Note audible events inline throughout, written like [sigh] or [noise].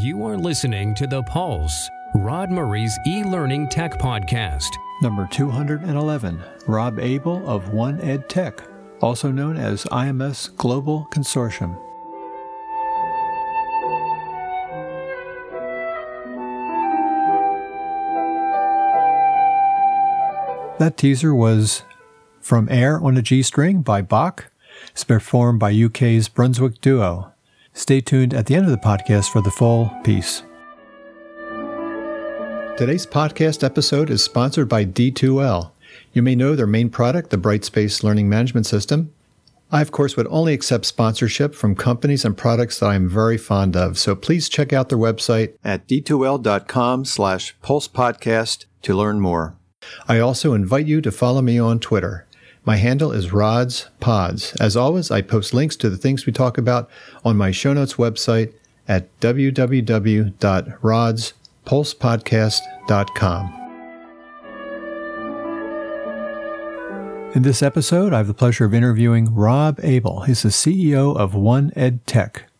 You are listening to The Pulse, Rod Murray's e learning tech podcast. Number 211, Rob Abel of One Ed Tech, also known as IMS Global Consortium. That teaser was From Air on a G String by Bach. It's performed by UK's Brunswick Duo. Stay tuned at the end of the podcast for the full piece. Today's podcast episode is sponsored by D2L. You may know their main product, the Brightspace Learning Management System. I, of course, would only accept sponsorship from companies and products that I'm very fond of, so please check out their website at d2l.com slash pulsepodcast to learn more. I also invite you to follow me on Twitter. My handle is Rods Pods. As always, I post links to the things we talk about on my show notes website at www.rodspulsepodcast.com. In this episode, I have the pleasure of interviewing Rob Abel. He's the CEO of One Ed Tech.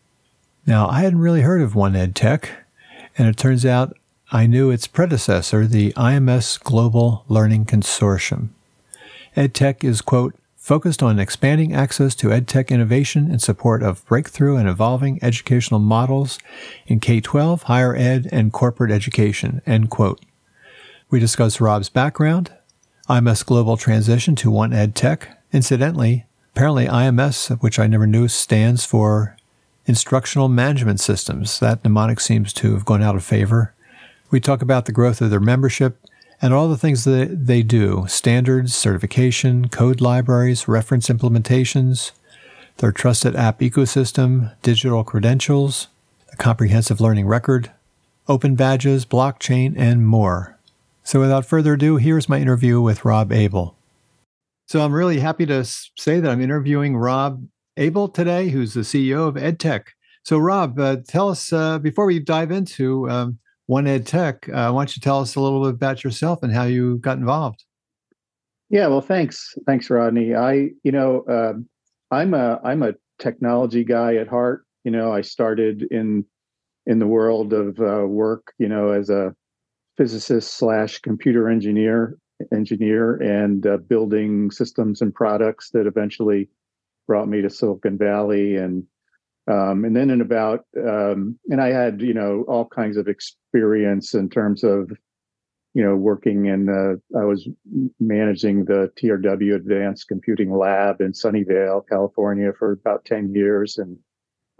Now, I hadn't really heard of One Ed Tech, and it turns out I knew its predecessor, the IMS Global Learning Consortium. EdTech is, quote, focused on expanding access to EdTech innovation in support of breakthrough and evolving educational models in K 12, higher ed, and corporate education, end quote. We discuss Rob's background, IMS Global transition to One EdTech. Incidentally, apparently IMS, which I never knew, stands for Instructional Management Systems. That mnemonic seems to have gone out of favor. We talk about the growth of their membership and all the things that they do standards, certification, code libraries, reference implementations, their trusted app ecosystem, digital credentials, a comprehensive learning record, open badges, blockchain, and more. So, without further ado, here's my interview with Rob Abel. So, I'm really happy to say that I'm interviewing Rob Abel today, who's the CEO of EdTech. So, Rob, uh, tell us uh, before we dive into um, one Ed Tech. Uh, why don't you tell us a little bit about yourself and how you got involved? Yeah, well, thanks, thanks, Rodney. I, you know, uh, I'm a I'm a technology guy at heart. You know, I started in in the world of uh, work. You know, as a physicist slash computer engineer engineer and uh, building systems and products that eventually brought me to Silicon Valley and um, and then in about, um, and I had, you know, all kinds of experience in terms of, you know, working in, uh, I was managing the TRW Advanced Computing Lab in Sunnyvale, California for about 10 years. And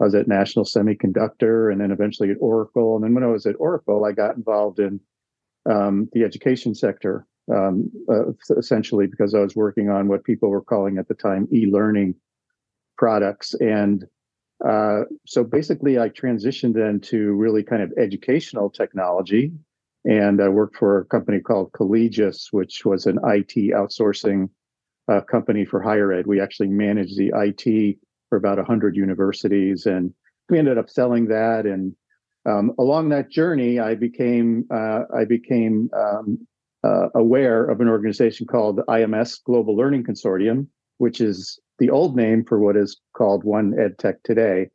I was at National Semiconductor and then eventually at Oracle. And then when I was at Oracle, I got involved in um, the education sector, um, uh, essentially because I was working on what people were calling at the time e learning products. And uh, so basically, I transitioned then to really kind of educational technology. And I worked for a company called Collegis, which was an IT outsourcing uh, company for higher ed. We actually managed the IT for about 100 universities. And we ended up selling that. And um, along that journey, I became uh, I became um, uh, aware of an organization called IMS Global Learning Consortium, which is the old name for what is called One EdTech today.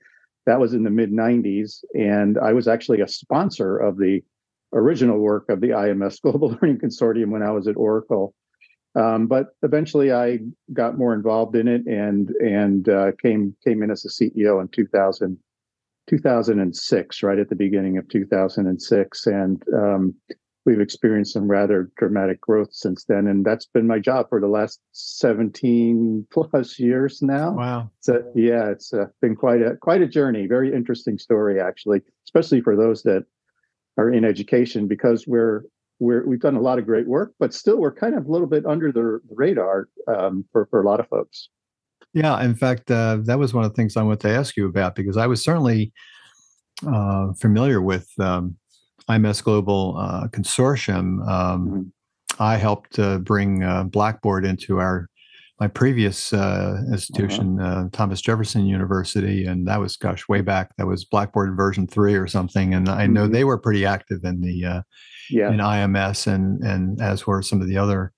That was in the mid 90s. And I was actually a sponsor of the original work of the IMS [laughs] Global Learning Consortium when I was at Oracle. Um, but eventually I got more involved in it and and uh, came came in as a CEO in 2000, 2006, right at the beginning of 2006. And um, we've experienced some rather dramatic growth since then and that's been my job for the last 17 plus years now. Wow. So yeah it's uh, been quite a quite a journey very interesting story actually especially for those that are in education because we're we're we've done a lot of great work but still we're kind of a little bit under the radar um, for for a lot of folks. Yeah in fact uh, that was one of the things i wanted to ask you about because i was certainly uh, familiar with um, IMS Global uh, Consortium, um, mm-hmm. I helped uh, bring uh, Blackboard into our my previous uh, institution, uh-huh. Thomas Jefferson University, and that was gosh way back. That was Blackboard version three or something, and I know mm-hmm. they were pretty active in the uh, yeah. in IMS and and as were some of the other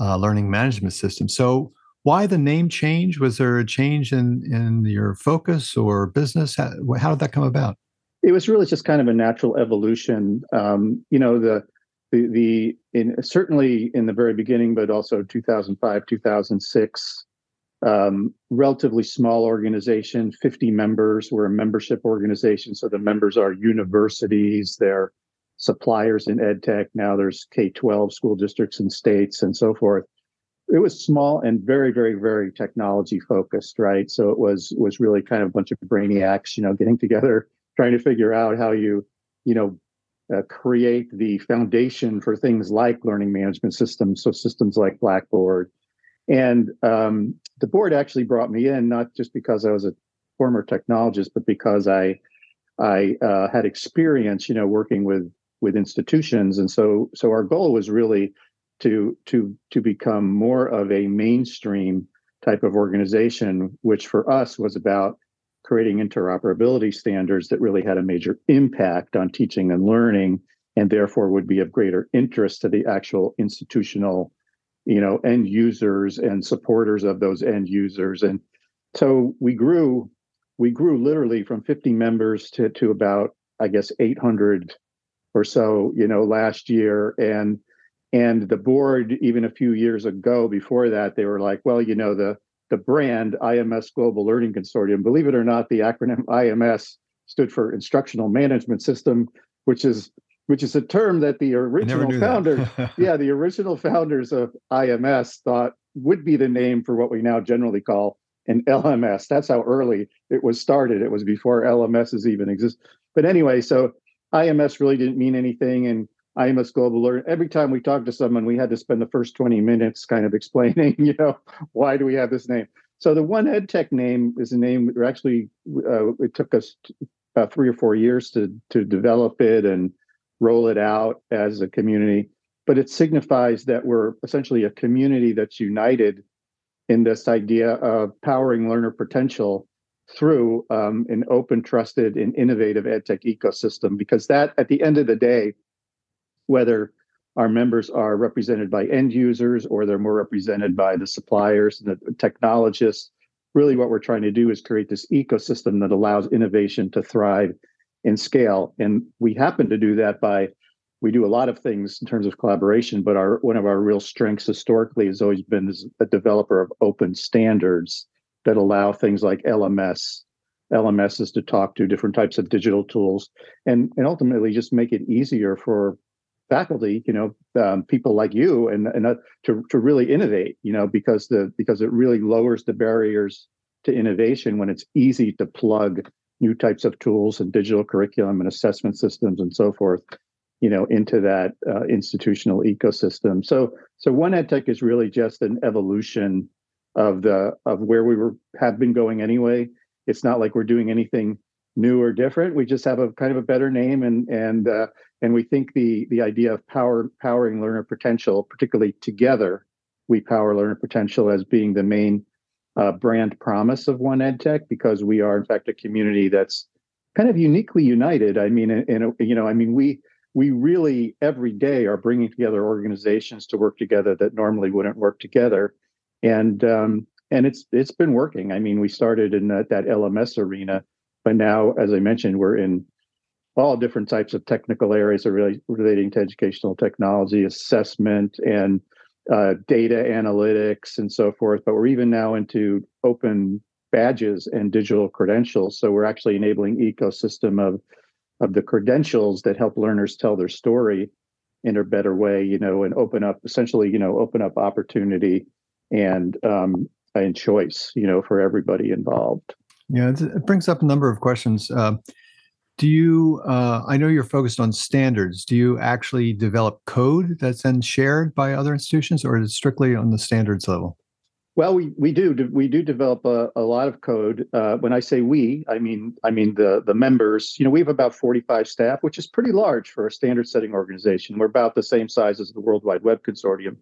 learning management systems. So why the name change? Was there a change in in your focus or business? How, how did that come about? It was really just kind of a natural evolution. Um, you know, the the the in certainly in the very beginning, but also 2005, 2006, um, relatively small organization, 50 members. We're a membership organization, so the members are universities, they're suppliers in ed tech. Now there's K-12 school districts and states and so forth. It was small and very, very, very technology focused, right? So it was was really kind of a bunch of brainiacs, you know, getting together, trying to figure out how you, you know, uh, create the foundation for things like learning management systems. So systems like Blackboard, and um, the board actually brought me in not just because I was a former technologist, but because I I uh, had experience, you know, working with with institutions, and so so our goal was really to to to become more of a mainstream type of organization, which for us was about creating interoperability standards that really had a major impact on teaching and learning, and therefore would be of greater interest to the actual institutional you know end users and supporters of those end users. And so we grew we grew literally from 50 members to to about i guess 800 or so you know last year. And and the board even a few years ago before that they were like well you know the the brand IMS Global Learning Consortium believe it or not the acronym IMS stood for instructional management system which is which is a term that the original founders, [laughs] yeah, the original founders of IMS thought would be the name for what we now generally call an LMS. That's how early it was started. It was before LMSs even exist. But anyway, so IMS really didn't mean anything, and IMS Global Learn. Every time we talked to someone, we had to spend the first 20 minutes kind of explaining, [laughs] you know, why do we have this name? So the One EdTech name is a name. Actually, uh, it took us about three or four years to to develop it and roll it out as a community. But it signifies that we're essentially a community that's united in this idea of powering learner potential through um, an open, trusted, and innovative edtech ecosystem. Because that, at the end of the day, whether our members are represented by end users or they're more represented by the suppliers and the technologists, really what we're trying to do is create this ecosystem that allows innovation to thrive and scale. And we happen to do that by we do a lot of things in terms of collaboration, but our one of our real strengths historically has always been as a developer of open standards that allow things like LMS, LMSs to talk to different types of digital tools, and and ultimately just make it easier for faculty, you know, um, people like you, and and uh, to to really innovate, you know, because the because it really lowers the barriers to innovation when it's easy to plug new types of tools and digital curriculum and assessment systems and so forth you know into that uh, institutional ecosystem. So so one edtech is really just an evolution of the of where we were have been going anyway. It's not like we're doing anything new or different. We just have a kind of a better name and and uh, and we think the the idea of power powering learner potential particularly together we power learner potential as being the main uh, brand promise of One EdTech because we are, in fact, a community that's kind of uniquely united. I mean, in, a, you know, I mean, we we really every day are bringing together organizations to work together that normally wouldn't work together, and um, and it's it's been working. I mean, we started in that, that LMS arena, but now, as I mentioned, we're in all different types of technical areas are really relating to educational technology, assessment, and uh, data analytics and so forth, but we're even now into open badges and digital credentials. So we're actually enabling ecosystem of of the credentials that help learners tell their story in a better way, you know, and open up essentially, you know, open up opportunity and um, and choice, you know, for everybody involved. Yeah, it brings up a number of questions. Uh, do you uh, i know you're focused on standards. Do you actually develop code that's then shared by other institutions or is it strictly on the standards level? Well we, we do we do develop a, a lot of code. Uh, when i say we i mean i mean the the members. You know we have about 45 staff which is pretty large for a standard setting organization. We're about the same size as the world wide web consortium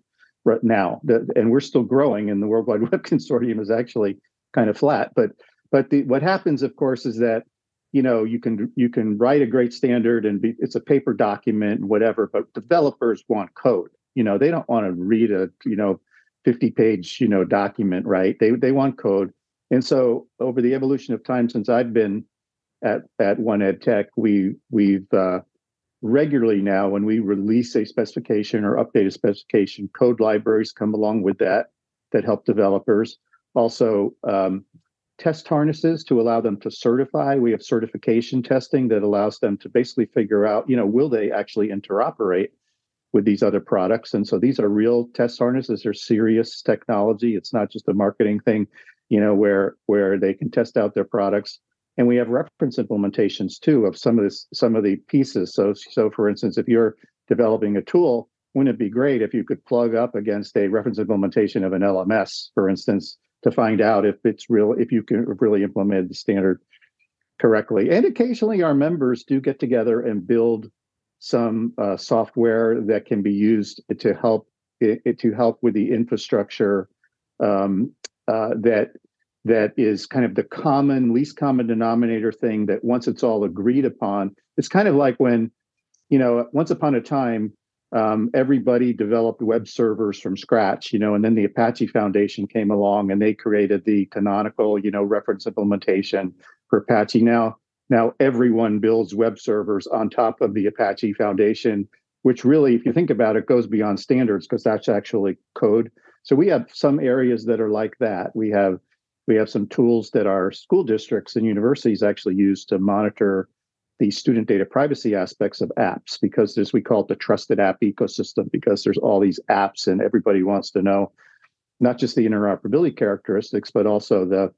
right now. And we're still growing and the world wide web [laughs] consortium is actually kind of flat. But but the, what happens of course is that you know you can you can write a great standard and be, it's a paper document and whatever but developers want code. You know they don't want to read a you know 50 page you know document right? They they want code. And so over the evolution of time since i've been at at One Ed Tech, we we've uh, regularly now when we release a specification or update a specification, code libraries come along with that that help developers. Also, um, test harnesses to allow them to certify. We have certification testing that allows them to basically figure out, you know, will they actually interoperate with these other products? And so these are real test harnesses. They're serious technology. It's not just a marketing thing, you know, where where they can test out their products and we have reference implementations too of some of this some of the pieces so so for instance if you're developing a tool wouldn't it be great if you could plug up against a reference implementation of an lms for instance to find out if it's real if you can really implement the standard correctly. And occasionally our members do get together and build some uh, software that can be used to help it, to help with the infrastructure um, uh, that that is kind of the common, least common denominator thing that once it's all agreed upon, it's kind of like when, you know, once upon a time, um, everybody developed web servers from scratch, you know, and then the Apache Foundation came along and they created the canonical, you know, reference implementation for Apache. Now, now everyone builds web servers on top of the Apache Foundation, which really, if you think about it, goes beyond standards because that's actually code. So we have some areas that are like that. We have we have some tools that our school districts and universities actually use to monitor the student data privacy aspects of apps because there's we call it the trusted app ecosystem because there's all these apps and everybody wants to know not just the interoperability characteristics but also the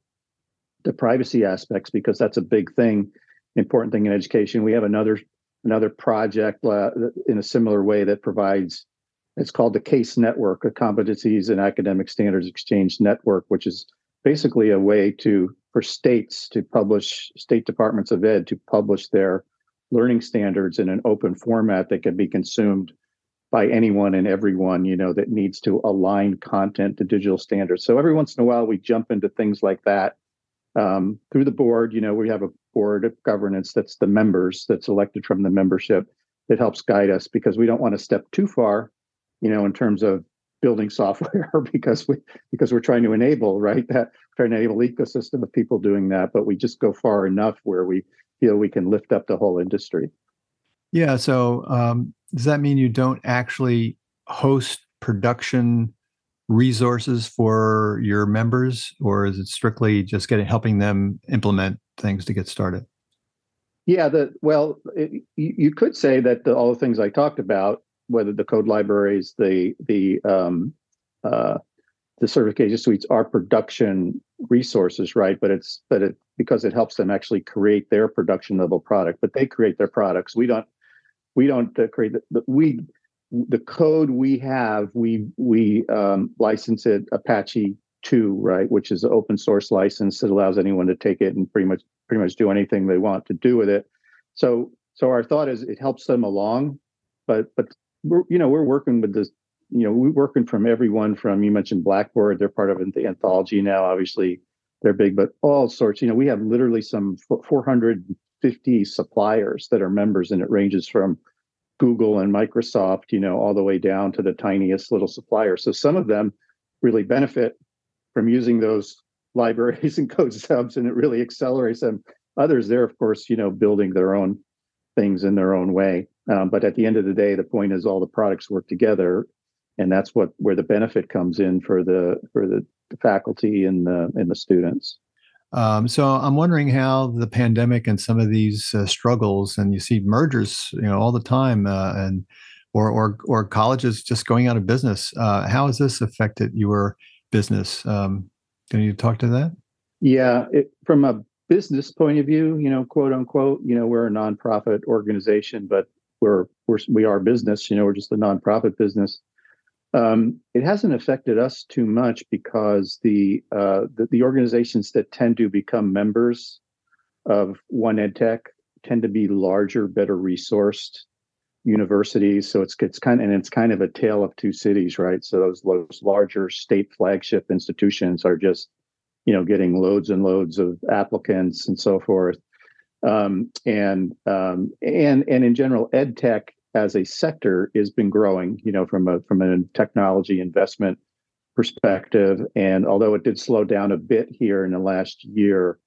the privacy aspects because that's a big thing important thing in education. We have another another project uh, in a similar way that provides it's called the case network a competencies and academic standards exchange network which is basically a way to for states to publish state departments of ed to publish their learning standards in an open format that can be consumed by anyone and everyone you know that needs to align content to digital standards. So every once in a while we jump into things like that um, through the board. You know we have a board of governance that's the members that's elected from the membership that helps guide us because we don't want to step too far you know in terms of building software [laughs] because we because we're trying to enable right that trying to enable ecosystem of people doing that but we just go far enough where we feel we can lift up the whole industry. Yeah so um, does that mean you don't actually host production resources for your members or is it strictly just getting helping them implement things to get started? Yeah the well it, you could say that the, all the things i talked about whether the code libraries, the the um, uh, the certification suites are production resources, right? But it's but it because it helps them actually create their production level product. But they create their products. We don't we don't uh, create the, we the code we have we we um, license it Apache 2, right, which is an open source license that allows anyone to take it and pretty much pretty much do anything they want to do with it. So so our thought is it helps them along, but but we're you know we're working with this you know we're working from everyone from you mentioned blackboard they're part of the anthology now obviously they're big but all sorts you know we have literally some 450 suppliers that are members and it ranges from google and microsoft you know all the way down to the tiniest little supplier. So some of them really benefit from using those [laughs] libraries and code stubs and it really accelerates them. Others they're of course you know building their own things in their own way um, but at the end of the day, the point is all the products work together, and that's what where the benefit comes in for the for the, the faculty and the and the students. Um, so I'm wondering how the pandemic and some of these uh, struggles, and you see mergers, you know, all the time, uh, and or or or colleges just going out of business. Uh, how has this affected your business? Um, can you talk to that? Yeah, it, from a business point of view, you know, quote unquote, you know, we're a nonprofit organization, but we're, we're we are business. You know, we're just a nonprofit business. Um, it hasn't affected us too much because the, uh, the, the organizations that tend to become members of One EdTech tend to be larger, better resourced universities. So it's it's kind of, and it's kind of a tale of two cities, right? So those those larger state flagship institutions are just you know getting loads and loads of applicants and so forth um, and um, and and in general, ed tech as a sector has been growing. You know, from a from a technology investment perspective, and although it did slow down a bit here in the last year,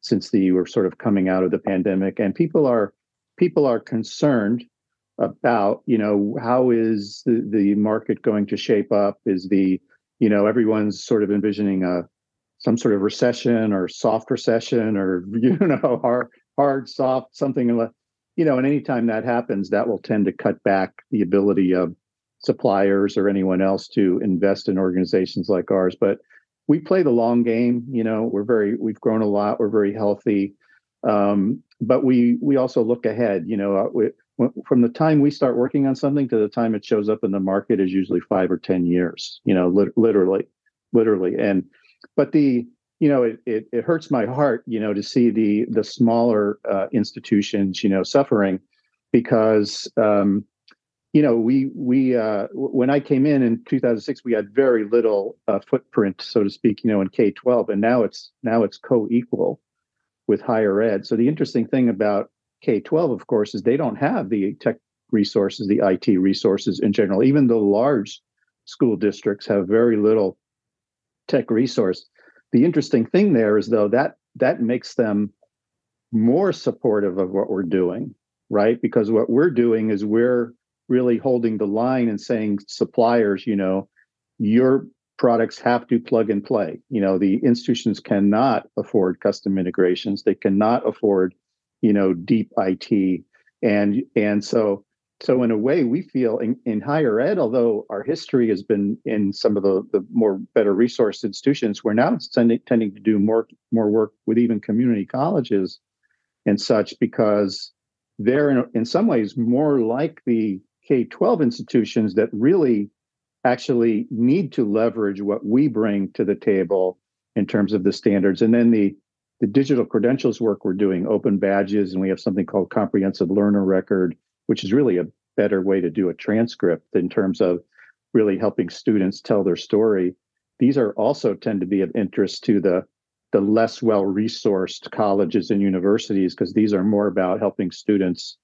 since the we're sort of coming out of the pandemic, and people are people are concerned about you know how is the, the market going to shape up? Is the you know everyone's sort of envisioning a some sort of recession or soft recession or [laughs] you know hard hard soft something you know and anytime that happens that will tend to cut back the ability of suppliers or anyone else to invest in organizations like ours. But we play the long game you know we're very we've grown a lot we're very healthy um, but we we also look ahead you know uh, we, from the time we start working on something to the time it shows up in the market is usually five or ten years you know li- literally literally. And but the you know it, it, it hurts my heart you know to see the the smaller uh, institutions you know suffering because um, you know we we uh, when I came in in 2006 we had very little uh, footprint so to speak you know in K12 and now it's now it's co-equal with higher ed. So the interesting thing about K12 of course is they don't have the tech resources the IT resources in general. Even the large school districts have very little tech resource. The interesting thing there is though that that makes them more supportive of what we're doing, right? Because what we're doing is we're really holding the line and saying suppliers, you know, your products have to plug and play. You know, the institutions cannot afford custom integrations. They cannot afford, you know, deep IT. And and so so in a way we feel in, in higher ed although our history has been in some of the, the more better resourced institutions we're now tending, tending to do more more work with even community colleges and such because they're in, in some ways more like the k-12 institutions that really actually need to leverage what we bring to the table in terms of the standards. And then the the digital credentials work we're doing open badges and we have something called comprehensive learner record which is really a better way to do a transcript in terms of really helping students tell their story. These are also tend to be of interest to the the less well resourced colleges and universities because these are more about helping students,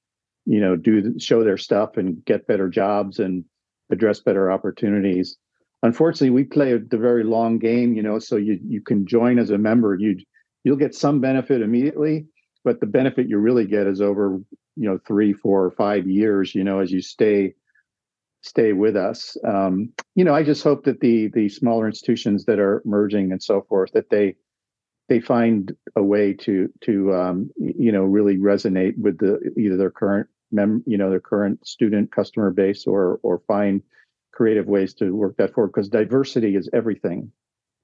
you know, do show their stuff and get better jobs and address better opportunities. Unfortunately, we play the very long game, you know, so you you can join as a member, you you'll get some benefit immediately, but the benefit you really get is over you know three four or five years you know as you stay stay with us. Um, you know i just hope that the the smaller institutions that are merging and so forth that they they find a way to to um, you know really resonate with the either their current mem you know their current student customer base or or find creative ways to work that forward because diversity is everything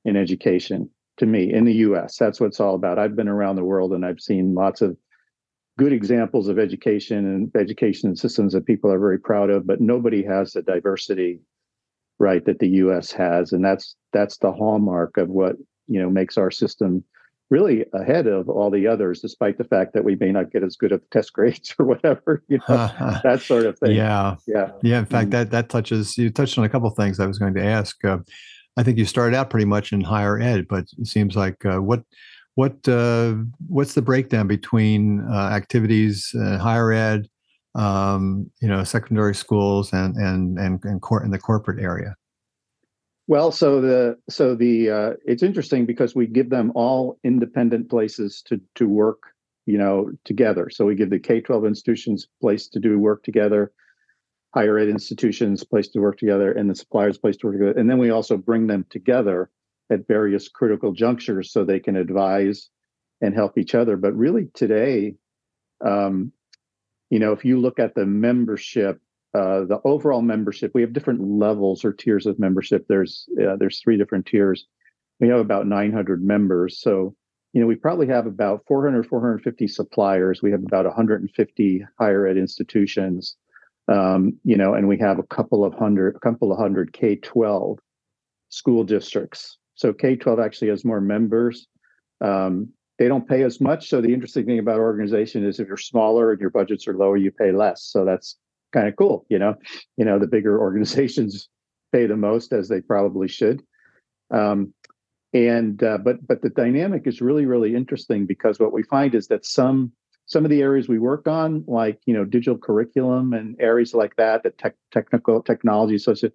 in education to me in the us that's what it's all about. I've been around the world and i've seen lots of good examples of education and education systems that people are very proud of, but nobody has the diversity, right, that the U.S. has, and that's that's the hallmark of what you know makes our system really ahead of all the others, despite the fact that we may not get as good at test [laughs] grades or whatever, you know, [laughs] that sort of thing. Yeah, yeah, yeah. In fact, mm-hmm. that that touches you touched on a couple of things I was going to ask. Uh, I think you started out pretty much in higher ed, but it seems like uh, what what uh, what's the breakdown between uh, activities uh, higher ed, um, you know, secondary schools, and and and and court in the corporate area? Well, so the so the uh, it's interesting because we give them all independent places to to work, you know, together. So we give the K twelve institutions place to do work together, higher ed institutions place to work together, and the suppliers place to work together, and then we also bring them together at various critical junctures so they can advise and help each other. But really, today, um, you know, if you look at the membership, uh, the overall membership, we have different levels or tiers of membership. There's uh, there's three different tiers. We have about 900 members, so you know we probably have about 400 450 suppliers. We have about 150 higher ed institutions, um, you know, and we have a couple of hundred, a couple of hundred K 12 school districts. So K 12 actually has more members. Um, they don't pay as much. So the interesting thing about organization is if you're smaller and your budgets are lower, you pay less. So that's kind of cool. You know, you know, the bigger [laughs] organizations pay the most as they probably should. Um, and uh, but but the dynamic is really really interesting because what we find is that some some of the areas we work on like you know digital curriculum and areas like that the tech, technical technology such as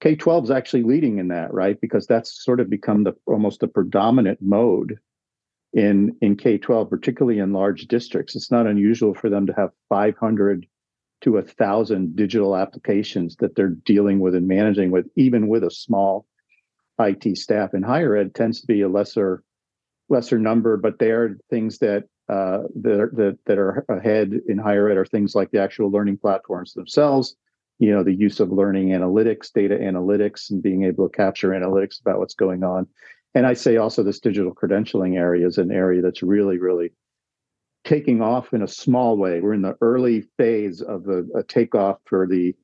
K 12 is actually leading in that, right? Because that's sort of become the almost the predominant mode in in K-12, particularly in large districts. It's not unusual for them to have 500 to a thousand digital applications that they're dealing with and managing with, even with a small IT staff. In higher ed, tends to be a lesser lesser number, but they are things that uh, that, are, that that are ahead in higher ed are things like the actual learning platforms themselves. You know, the use of learning analytics, data analytics, and being able to capture analytics about what's going on. And I say also this digital credentialing area is an area that's really, really taking off in a small way. We're in the early phase of a, a takeoff for the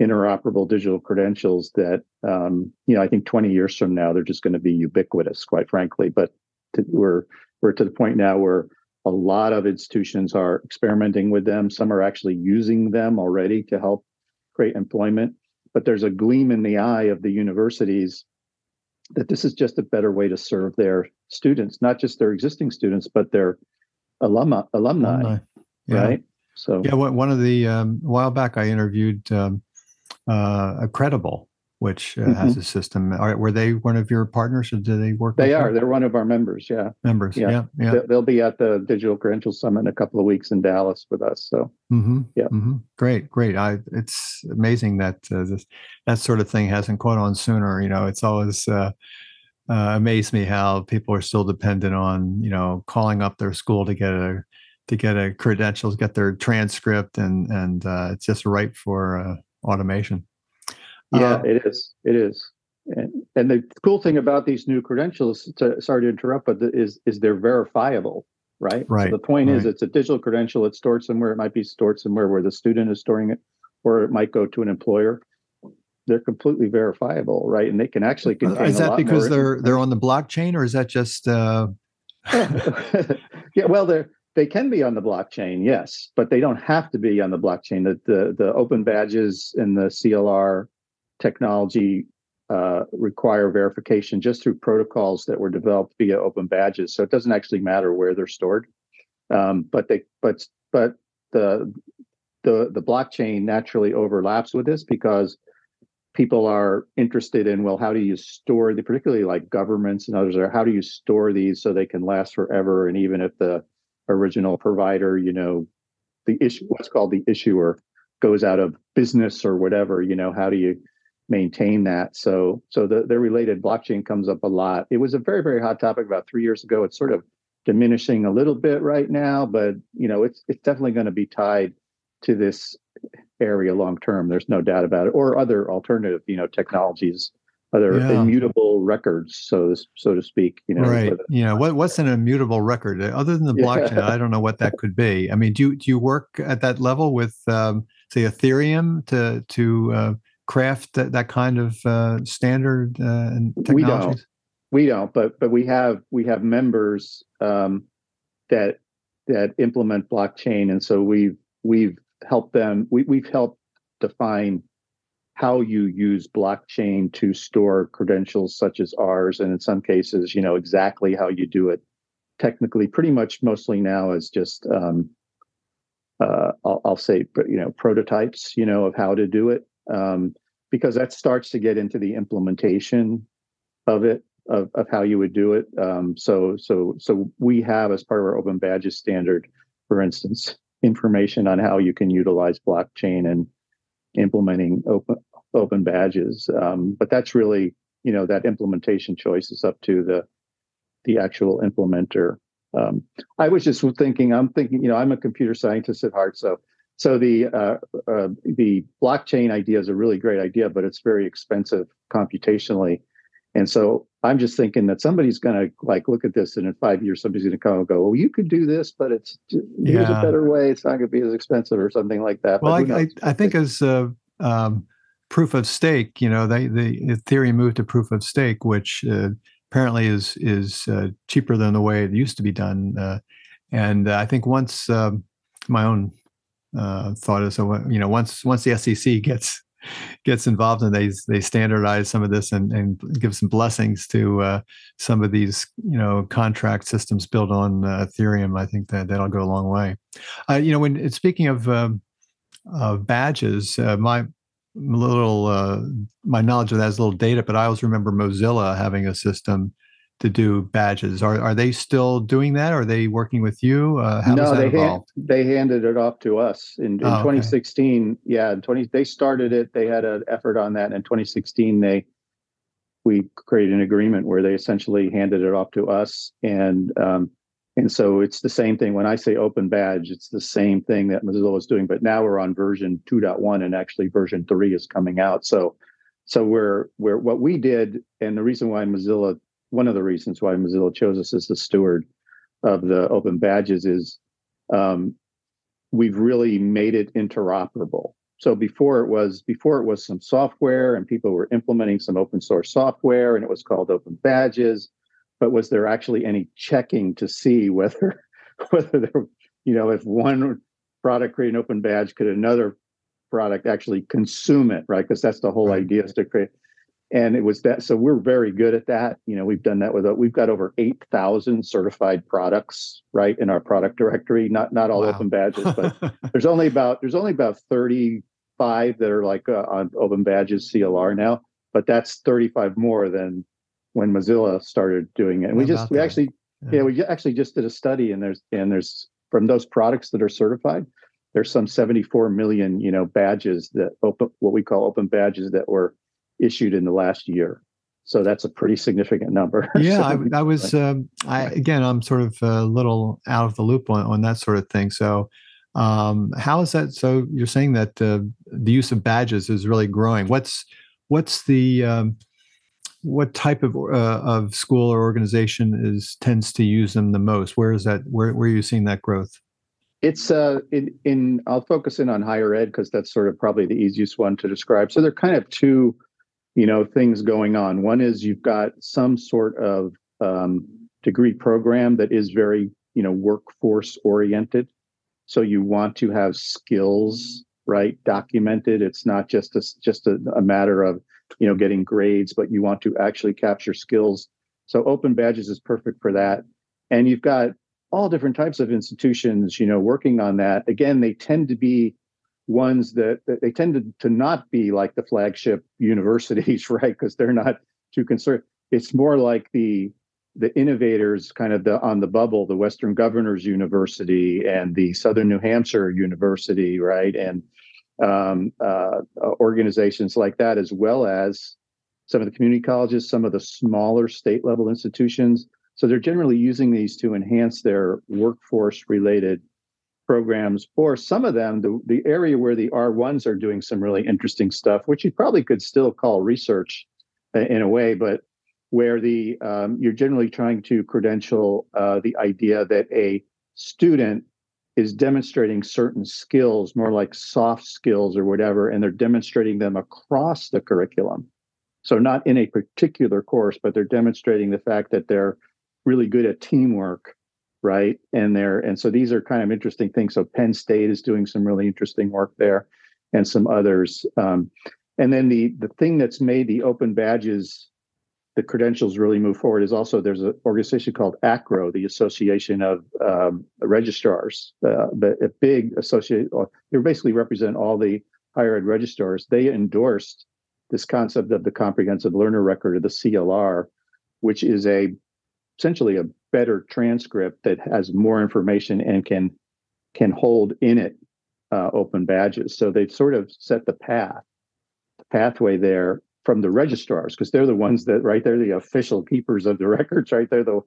interoperable digital credentials that um, you know I think 20 years from now they're just going to be ubiquitous, quite frankly. But to, we're we're to the point now where a lot of institutions are experimenting with them. Some are actually using them already to help create employment. But there's a gleam in the eye of the universities that this is just a better way to serve their students, not just their existing students, but their alumni, alumni, alumni. Yeah. right? So yeah, one of the um, a while back I interviewed um, uh, Accredible, which uh, mm-hmm. has a system. Are, were they one of your partners, or do they work? They are. You? They're one of our members. Yeah, members. Yeah, yeah. yeah. They'll be at the Digital Credential Summit in a couple of weeks in Dallas with us. So mm-hmm. yeah, mm-hmm. great, great. I it's amazing that uh, this that sort of thing hasn't caught on sooner. You know, it's always. Uh, uh, amazed me how people are still dependent on you know calling up their school to get a to get a credentials, get their transcript, and and uh, it's just ripe for uh, automation. Yeah, uh, it is. It is. And, and the cool thing about these new credentials, to, sorry to interrupt, but the, is is they're verifiable, right? Right. So the point right. is, it's a digital credential. It's stored somewhere. It might be stored somewhere where the student is storing it, or it might go to an employer they're completely verifiable, right? And they can actually uh, contain. Is that because they're they're on the blockchain, or is that just? Uh... [laughs] yeah, well, they're they can be on the blockchain, yes, but they don't have to be on the blockchain. The the, the open badges and the CLR technology uh, require verification just through protocols that were developed via open badges. So it doesn't actually matter where they're stored, um, but they but but the the the blockchain naturally overlaps with this because people are interested in well how do you store the particularly like governments and others are how do you store these so they can last forever and even if the original provider you know the issue what's called the issuer goes out of business or whatever you know how do you maintain that so so the, the related blockchain comes up a lot it was a very very hot topic about three years ago it's sort of diminishing a little bit right now but you know it's it's definitely going to be tied to this area long term. There's no doubt about it. Or other alternative, you know, technologies, other yeah. immutable records, so so to speak. You know, right? You know, what what's an immutable record other than the blockchain? Yeah. I don't know what that could be. I mean, do you, do you work at that level with, um, say, Ethereum to to uh, craft that, that kind of uh, standard uh, technologies? We don't. We don't, but but we have we have members um, that that implement blockchain, and so we've we've help them we, we've helped define how you use blockchain to store credentials such as ours and in some cases you know exactly how you do it technically pretty much mostly now is just um, uh, I'll, I'll, say you know prototypes you know of how to do it um, because that starts to get into the implementation of it of, of how you would do it um, so so so we have as part of our open badges standard for instance information on how you can utilize blockchain and implementing open open badges. Um, but that's really, you know, that implementation choice is up to the the actual implementer. Um, I was just thinking, I'm thinking, you know, I'm a computer scientist at heart, so so the uh, uh, the blockchain idea is a really great idea, but it's very expensive computationally. And so I'm just thinking that somebody's going to like look at this, and in five years, somebody's going to come and go, "Well, you could do this, but it's here's yeah. a better way. It's not going to be as expensive, or something like that." Well, I, I, I, think as uh, um, proof of stake, you know, they, the Ethereum moved to proof of stake, which uh, apparently is is uh, cheaper than the way it used to be done. Uh, and I think once um, my own uh, thought is, so you know, once once the SEC gets gets involved and they they standardize some of this and, and give some blessings to uh, some of these you know contract systems built on uh, Ethereum. I think that that'll go a long way. Uh, you know, when speaking of um, badges, uh, my little uh, my knowledge of that is a little dated, but I always remember Mozilla having a system to do badges. Are are they still doing that? Are they working with you? Uh, how no, they hand, they handed it off to us in, in oh, 2016. Okay. Yeah, in 20 they started it. They had an effort on that. And in 2016, they we created an agreement where they essentially handed it off to us, and um, and so it's the same thing. When I say open badge, it's the same thing that Mozilla is doing. But now we're on version 2.1, and actually version three is coming out. So so we're we're what we did, and the reason why Mozilla one of the reasons why Mozilla chose us as the steward of the open badges is um, we've really made it interoperable. So before it was before it was some software and people were implementing some open source software and it was called open badges, but was there actually any checking to see whether [laughs] whether there you know if one product create an open badge could another product actually consume it right because that's the whole right. idea is to create and it was that so we're very good at that you know we've done that with we've got over 8000 certified products right in our product directory not not all wow. open badges but [laughs] there's only about there's only about 35 that are like uh, on open badges clr now but that's 35 more than when mozilla started doing it and we just we that? actually yeah. yeah we actually just did a study and there's and there's from those products that are certified there's some 74 million you know badges that open what we call open badges that were issued in the last year. So that's a pretty significant number. [laughs] Yeah, so, I, I, was. [laughs] Um, I again, I'm sort of a little out of the loop on, on that sort of thing. So, um, how is that? So you're saying that uh, the use of badges is really growing. What's what's the um, what type of uh, of school or organization is tends to use them the most? Where is that? Where where are you seeing that growth? It's uh in, in I'll focus in on higher ed because that's sort of probably the easiest one to describe. So they're kind of two you know things going on. One is you've got some sort of um, degree program that is very you know workforce oriented. So you want to have skills right documented. It's not just a, just a, a matter of you know getting grades but you want to actually capture skills. So open badges is perfect for that. And you've got all different types of institutions you know working on that. Again they tend to be ones that, that they tend to, not be like the flagship [laughs] universities, right? Because they're not too concerned. It's more like the the innovators kind of the on the bubble, the Western Governors University and the Southern New Hampshire University, right? And um, uh, organizations like that, as well as some of the community colleges, some of the smaller state level institutions. So they're generally using these to enhance their workforce related programs, or some of them, the, the area where the R1s are doing some really interesting stuff, which you probably could still call research in a way, but where the um, you're generally trying to credential uh, the idea that a student is demonstrating certain skills, more like soft skills or whatever, and they're demonstrating them across the curriculum. So not in a particular course, but they're demonstrating the fact that they're really good at teamwork right? And there, and so these are kind of interesting things. So Penn State is doing some really interesting work there, and some others. Um, and then the the thing that's made the open badges, the credentials really move forward is also there's an organization called AACRAO, the Association of um, Registrars, uh, the a big associate. They basically represent all the higher ed registrars. They endorsed this concept of the comprehensive learner record or the CLR, which is a essentially a better transcript that has more information and can can hold in it uh, open badges. So they've sort of set the path, the pathway there from the registrars because they're the ones that right they're the official keepers of the [laughs] records right they're the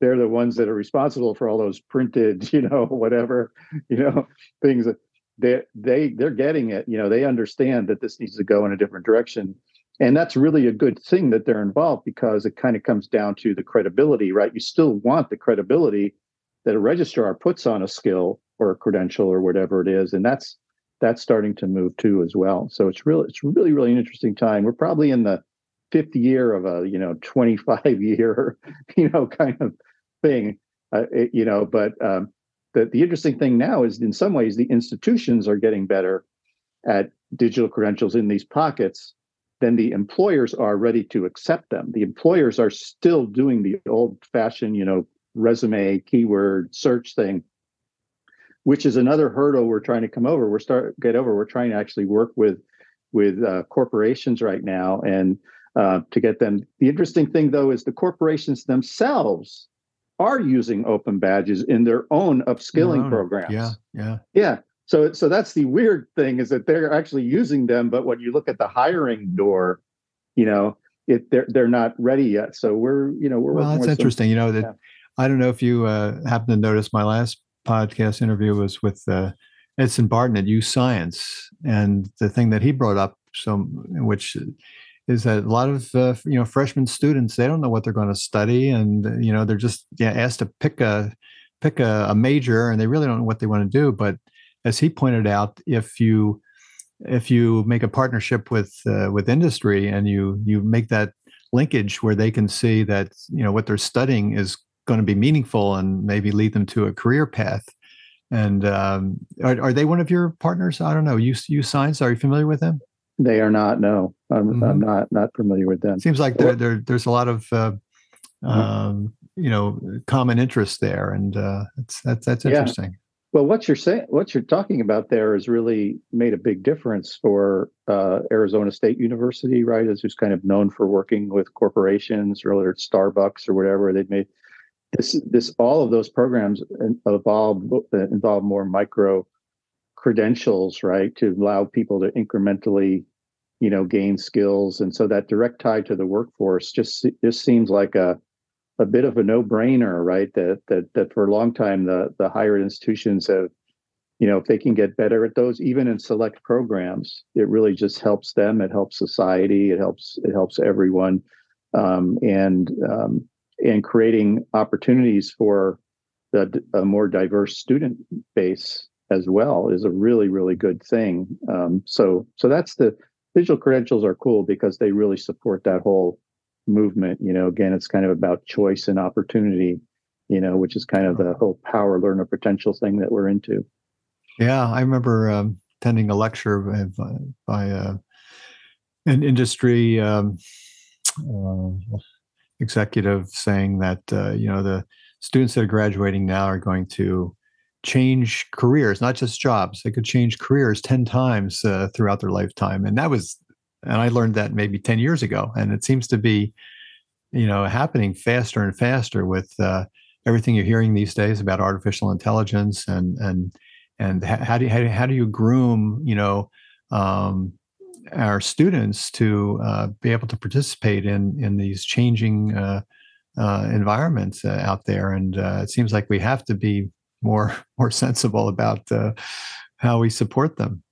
they're the ones that are responsible for all those printed [laughs] you know whatever you know things that they they they're getting it you know they understand that this needs to go in a different direction and that's really a good thing that they're involved because it kind of comes down to the credibility right? You still want the credibility that a registrar puts on a skill or a credential or whatever it is and that's that's starting to move too as well. So it's really it's really really an interesting time. We're probably in the fifth year of a you know 25 [laughs] year you know kind of thing uh, it, you know but um, the, the interesting thing now is in some ways the institutions are getting better at digital credentials in these pockets then the employers are ready to accept them. The employers are still doing the old fashioned, you know, resume keyword search thing, which is another hurdle we're trying to come over. We're start get over. We're trying to actually work with with uh, corporations right now, and uh, to get them. The interesting thing, though, is the corporations themselves are using open badges in their own upskilling programs. Yeah, yeah, yeah. So, so that's the weird thing is that they're actually using them, but when you look at the hiring door, you know, it they're they're not ready yet. So we're you know we're well. That's interesting. Some, you know that yeah. I don't know if you uh, happen to notice my last podcast interview was with uh, Edson Barton at U Science, and the thing that he brought up, so which is that a lot of uh, you know freshman students they don't know what they're going to study, and you know they're just yeah, asked to pick a pick a, a major, and they really don't know what they want to do. But as he pointed out, if you if you make a partnership with uh, with industry and you you make that linkage where they can see that you know what they're studying is going to be meaningful and maybe lead them to a career path. And um, are, are they one of your partners? I don't know. You YouScience? Are you familiar with them? They are not. No, I'm, mm-hmm. I'm not not familiar with them. Seems like there, there there's a lot of uh, mm-hmm. um, you know common interest there, and uh, that's that's that's interesting. Yeah. Well, what you're saying, what you're talking about there, has really made a big difference for uh, Arizona State University, right? As who's kind of known for working with corporations, or whether it's Starbucks or whatever. They've made this this all of those programs involve involve more micro credentials, right, to allow people to incrementally, you know, gain skills, and so that direct tie to the workforce just just seems like a a bit of a no-brainer, right? That that that for a long time the the higher institutions have, you know, if they can get better at those, even in select programs, it really just helps them. It helps society. It helps it helps everyone, um, and um, and creating opportunities for the, a more diverse student base as well is a really really good thing. Um, so so that's the digital credentials are cool because they really support that whole movement. You know, again, it's kind of about choice and opportunity, you know, which is kind of the whole power learner potential thing that we're into. Yeah, I remember um, attending a lecture by, by uh, an industry um, uh, executive saying that uh, you know the students that are graduating now are going to change careers, not just jobs. They could change careers ten times uh, throughout their lifetime, and that was and I learned that maybe 10 years ago. And it seems to be, you know, happening faster and faster with uh, everything you're hearing these days about artificial intelligence and and and how do you, how, do you groom, you know, um, our students to uh, be able to participate in in these changing uh, uh environments uh, out there. And uh, it seems like we have to be more [laughs] more sensible about how we support them.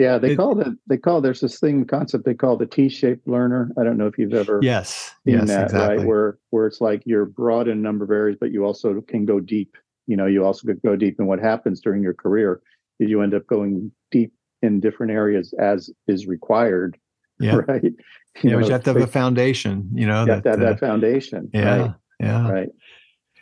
Yeah, they it, call it. They call there's this thing concept they call the T-shaped learner. I don't know if you've ever yes yes that, exactly right where where it's like you're broad in a number of areas, but you also can go deep. You know, you also could go deep. And what happens during your career is you end up going deep in different areas as is required. [laughs] Yeah. Right. You yeah, know, you have to have a foundation. You know, you that, have to have uh, that foundation. Yeah. Right? Yeah. Right.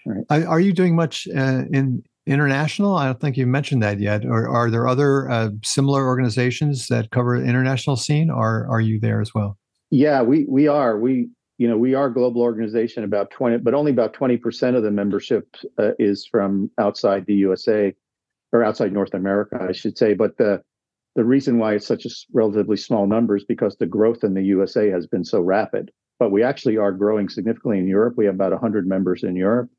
Right. Are you doing much uh, in international? I don't think you mentioned that yet. Or are there other uh, similar organizations that cover the international scene? Or are you there as well? Yeah, we we are. We you know we are a global organization. About twenty, but only about twenty percent of the membership uh, is from outside the USA or outside North America, I should say. But the the reason why it's such a relatively small number is because the growth in the USA has been so rapid. But we actually are growing significantly in Europe. We have about 100 members in Europe.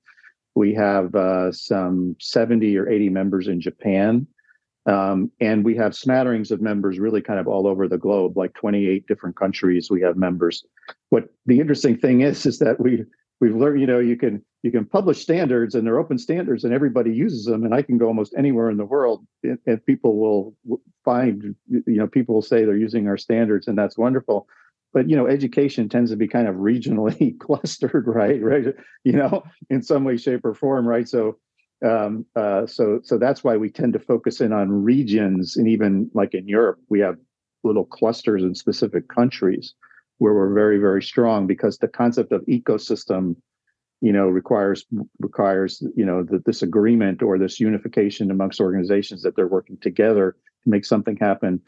We have uh, some 70 or 80 members in Japan. Um, and we have smatterings of members really kind of all over the globe, like 28 different countries we have members. What the interesting thing is, is that we we've learned, you know, you can you can publish standards and they're open standards and everybody uses them. And I can go almost anywhere in the world and, and people will find, you know, people will say they're using our standards and that's wonderful but you know education tends to be kind of regionally [laughs] clustered right? Right? You know in some way shape or form right? So um, uh, so so that's why we tend to focus in on regions and even like in europe we have little clusters in specific countries where we're very very strong because the concept of ecosystem you know requires requires you know that this agreement or this unification amongst organizations that they're working together to make something happen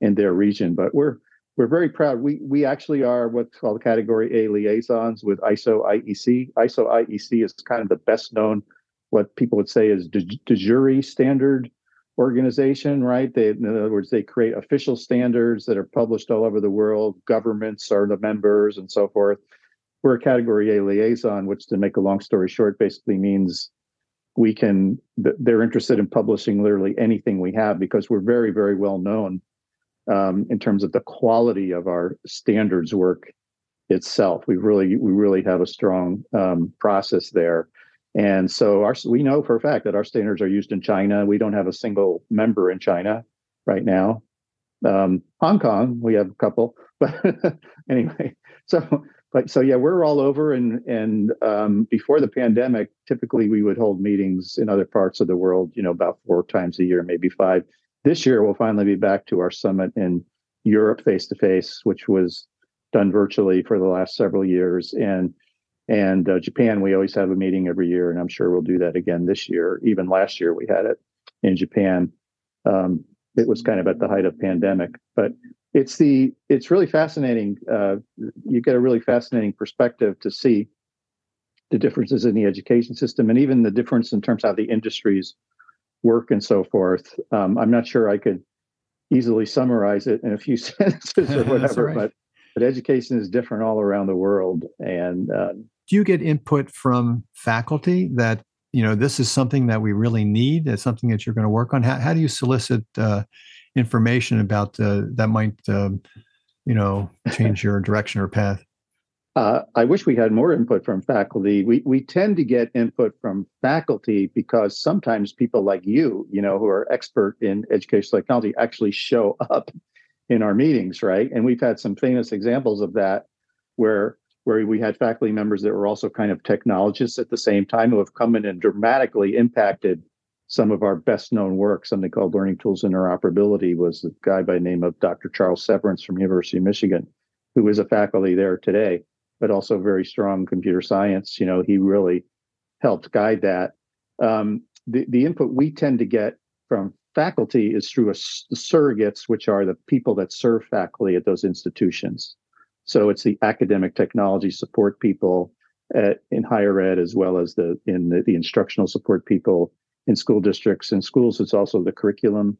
in their region. But we're we're very proud. We we actually are what's called Category A liaisons with ISO IEC. ISO IEC is kind of the best known, what people would say is de, de jure standard organization, right? They, in other words, they create official standards that are published all over the world. Governments are the members and so forth. We're a category A liaison, which, to make a long story short, basically means we can, they're interested in publishing literally anything we have because we're very, very well known um, in terms of the quality of our standards work itself. We really, we really have a strong um, process there. And so our, we know for a fact that our standards are used in China. We don't have a single member in China right now. Um, Hong Kong, we have a couple, [laughs] but anyway, so but so yeah, we're all over. And and um, before the pandemic, typically we would hold meetings in other parts of the world, you know, about four times a year, maybe five. This year we'll finally be back to our summit in Europe face to face, which was done virtually for the last several years, and and uh, Japan, we always have a meeting every year, and I'm sure we'll do that again this year. Even last year, we had it in Japan. Um, it was kind of at the height of pandemic, but it's the it's really fascinating. Uh, you get a really fascinating perspective to see the differences in the education system, and even the difference in terms of how the industries work and so forth. Um, I'm not sure I could easily summarize it in a few [laughs] sentences or [laughs] whatever, right. but but education is different all around the world, and uh, do you get input from faculty that you know this is something that we really need it's something that you're going to work on how, how do you solicit uh, information about uh, that might um, you know change your direction or path uh, I wish we had more input from faculty. We we tend to get input from faculty because sometimes people like you, you know, who are expert in educational technology, actually show [laughs] up in our meetings, right? And we've had some famous examples of that, where where we had faculty members that were also kind of technologists at the same time who have come in and dramatically impacted some of our best known work. Something called Learning Tools Interoperability was a guy by the name of Dr. Charles Severance from University of Michigan, who is a faculty there today, but also very strong computer science. You know, he really helped guide that. Um, the, the input we tend to get from faculty is through a, the surrogates, which are the people that serve faculty at those institutions. So it's the academic technology support people at, in higher ed as well as the in the, the instructional support people in school districts and schools. It's also the curriculum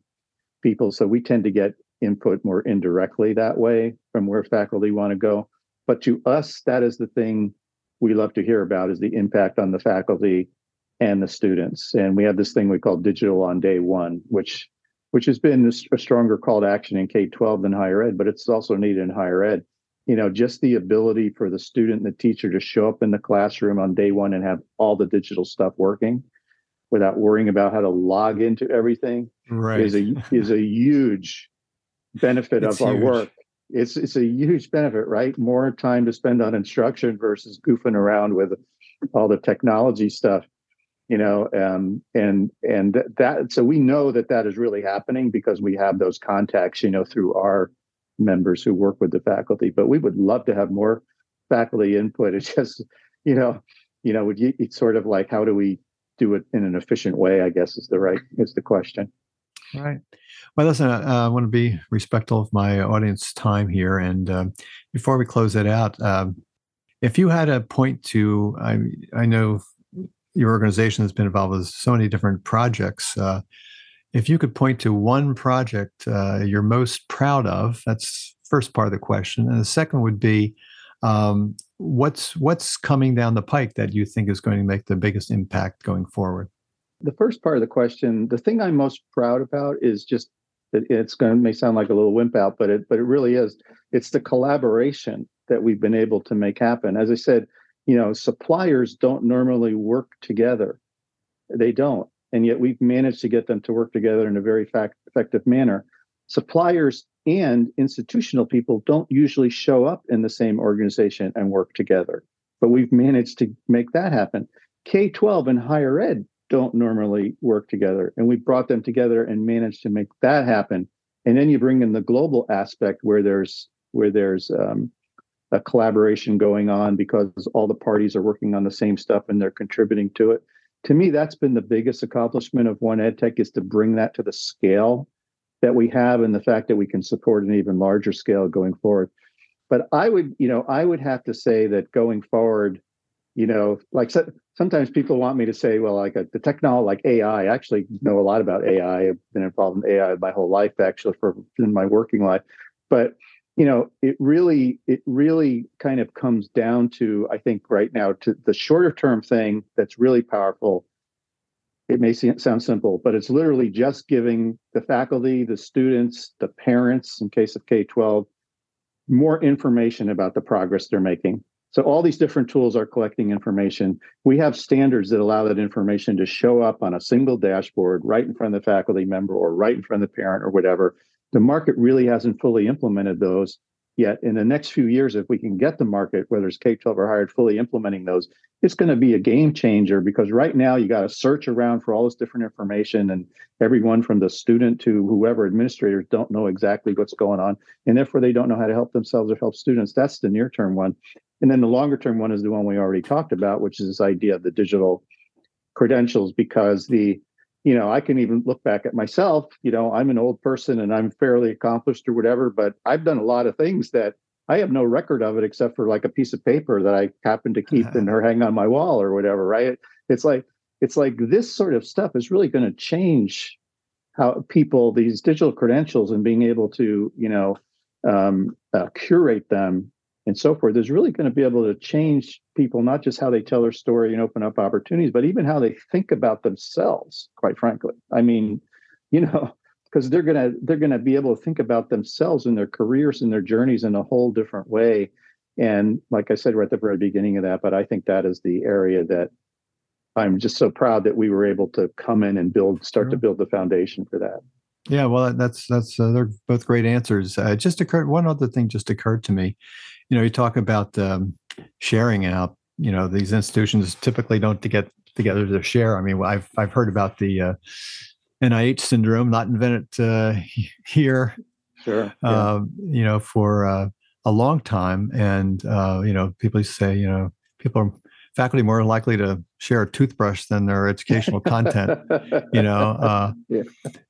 people. So we tend to get input more indirectly that way from where faculty want to go. But to us, that is the thing we love to hear about is the impact on the faculty and the students. And we have this thing we call digital on day one, which which has been a stronger call to action in K 12 than higher ed, but it's also needed in higher ed you know just the ability for the student and the teacher to show up in the classroom on day one and have all the digital stuff working without worrying about how to log into everything right. is a is a huge benefit it's of our huge. work it's it's a huge benefit right more time to spend on instruction versus goofing around with all the technology stuff you know um, and and that so we know that that is really happening because we have those contacts you know through our members who work with the faculty, but we would love to have more faculty input. It's just, you know, you know, would you, it's sort of like how do we do it in an efficient way? I guess is the right is the question. Right. Well, listen, uh, I want to be respectful of my audience time here, and uh, before we close it out, um, if you had a point to, I I know your organization has been involved with so many different projects. Uh, if you could point to one project uh, you're most proud of, that's first part of the question, and the second would be um, what's what's coming down the pike that you think is going to make the biggest impact going forward. The first part of the question, the thing I'm most proud about is just that it's going to may sound like a little wimp out, but it but it really is. It's the collaboration that we've been able to make happen. As I said, you know, suppliers don't normally work together. They don't and yet we've managed to get them to work together in a very fact, effective manner. Suppliers and institutional people don't usually show up in the same organization and work together, but we've managed to make that happen. K 12 and higher ed don't normally work together, and we brought them together and managed to make that happen. And then you bring in the global aspect where there's where there's um, a collaboration going on because all the parties are working on the same stuff and they're contributing to it to me, that's been the biggest accomplishment of 1EdTech is to bring that to the scale that we have and the fact that we can support an even larger scale going forward. But I would, you know, I would have to say that going forward, you know, like sometimes people want me to say, well, like a, uh, the technology, like AI. I actually know a lot about AI. I've been involved in AI my whole life, actually, for in my working life. But you know, it really, it really kind of comes down to, I think, right now, to the shorter term thing that's really powerful. It may sound simple, but it's literally just giving the faculty, the students, the parents, in case of K 12, more information about the progress they're making so all these different tools are collecting information. We have standards that allow that information to show up on a single dashboard right in front of the faculty member or right in front of the parent or whatever. The market really hasn't fully implemented those yet. In the next few years, if we can get the market, whether it's K-12 or higher, fully implementing those, it's going to be a game changer because right now you got to search around for all this different information and everyone from the student to whoever administrators don't know exactly what's going on and therefore they don't know how to help themselves or help students that's the near term one and then the longer term one is the one we already talked about, which is this idea of the digital credentials, because the, you know, I can even look back at myself, you know, I'm an old person and I'm fairly accomplished or whatever, but I've done a lot of things that I have no record of it except for like a piece of paper that I happen to keep uh-huh. and or hang on my wall or whatever, right? It's like it's like this sort of stuff is really going to change how people these digital credentials and being able to you know um, uh, curate them and so forth is really going to be able to change people not just how they tell their story and open up opportunities but even how they think about themselves quite frankly. I mean you know [laughs] because they're going to they're going to be able to think about themselves and their careers and their journeys in a whole different way. And like i said right at the very beginning of that but i think that is the area that i'm just so proud that we were able to come in and build start sure. to build the foundation for that yeah well that's that's uh, they're both great answers uh, just occurred one other thing just occurred to me you know, you talk about um, sharing out. You know, these institutions typically don't to get together to share. I mean, I've I've heard about the uh, NIH syndrome, not invented uh, here. Sure. Yeah. Uh, you know, for uh, a long time, and uh, you know, people say, you know, people are faculty more likely to share a toothbrush than their educational content. You know, [laughs] uh, yeah.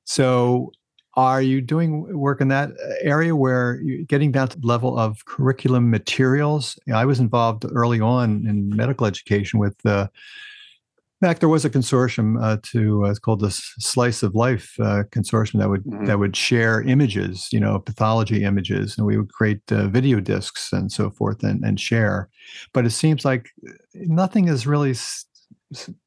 so are you doing work in that area where you're getting down to the level of curriculum materials? I was involved early on in medical education with, uh, in fact, there was a consortium uh, to uh, it's called the Slice of Life uh, consortium that would mm-hmm. that would share images, you know, pathology images, and we would create uh, video discs and so forth and, and share. But it seems like nothing is really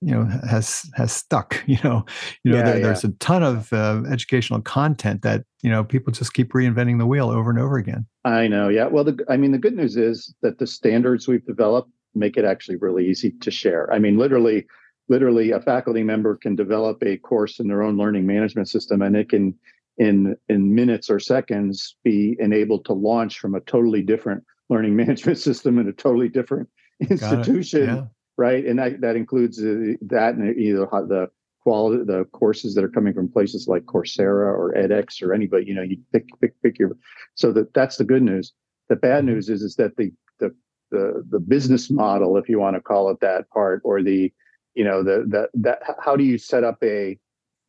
you know has has stuck [laughs] you know you know yeah, there, yeah. there's a ton of uh, educational content that you know people just keep reinventing the wheel over and over again i know yeah well the, i mean the good news is that the standards we've developed make it actually really easy to share i mean literally literally a faculty member can develop a course in their own learning management system and it can in in minutes or seconds be enabled to launch from a totally different learning [laughs] management system in a totally different institution right? And that that includes uh, that and either the quality the courses that are coming from places like Coursera or edX or anybody. You know, you pick pick pick your. So that that's the good news. The bad mm-hmm. news is is that the the the the business model, if you want to call it that part, or the you know the the that how do you set up a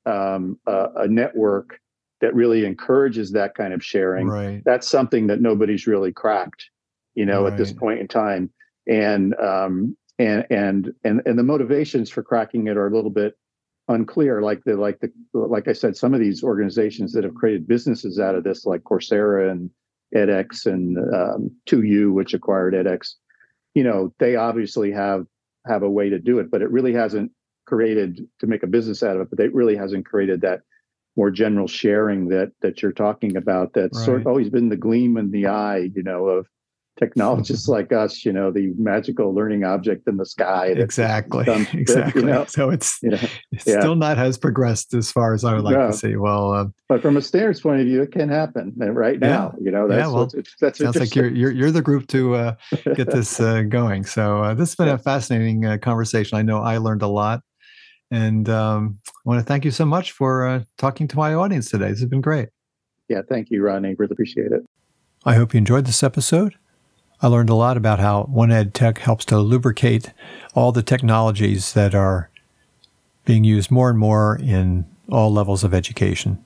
um, a, a network that really encourages that kind of sharing? Right. That's something that nobody's really cracked, you know, right. at this point in time. And um, and and and and the motivations for cracking it are a little bit unclear like the like the like i said some of these organizations that have created businesses out of this like coursera and edx and um, 2u which acquired edx you know they obviously have have a way to do it but it really hasn't created to make a business out of it but it really hasn't created that more general sharing that that you're talking about that's right. sort of always been the gleam in the eye you know of technologists [laughs] like us, you know, the magical learning object in the sky. Exactly. [laughs] exactly. You know? So it's, you know, it's yeah. still not has progressed as far as I would like no. to see. Well, uh, but from a standards point of view, it can happen right now. Yeah. You know, that's yeah, well, that's sounds like you're, you're you're the group to uh, get [laughs] this uh, going. So uh, this has been a fascinating uh, conversation. I know I learned a lot. And um, I want to thank you so much for uh, talking to my audience today. This has been great. Yeah, thank you, Rodney. Really appreciate it. I hope you enjoyed this episode. I learned a lot about how 1EdTech helps to lubricate all the technologies that are being used more and more in all levels of education.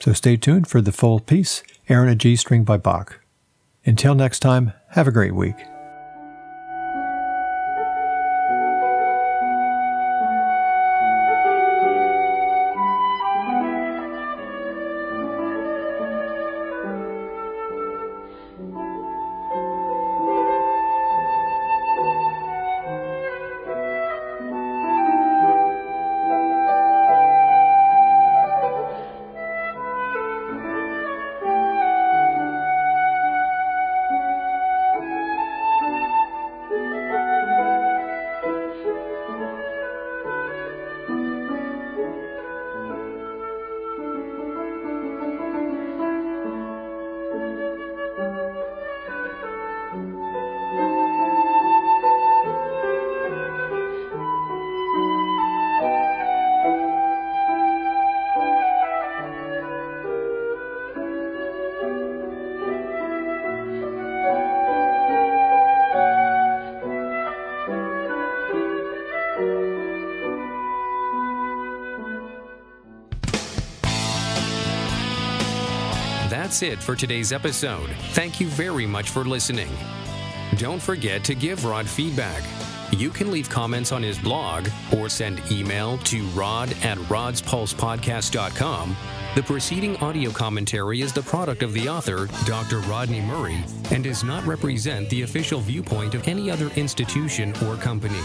So stay tuned for the full piece, Air on a G String by Bach. Until next time, have a great week. That's it for today's episode. Thank you very much for listening. Don't forget to give Rod feedback. You can leave comments on his blog or send email to rod at rodspulsepodcast.com. The preceding audio commentary is the product of the author, Dr. Rodney Murray, and does not represent the official viewpoint of any other institution or company.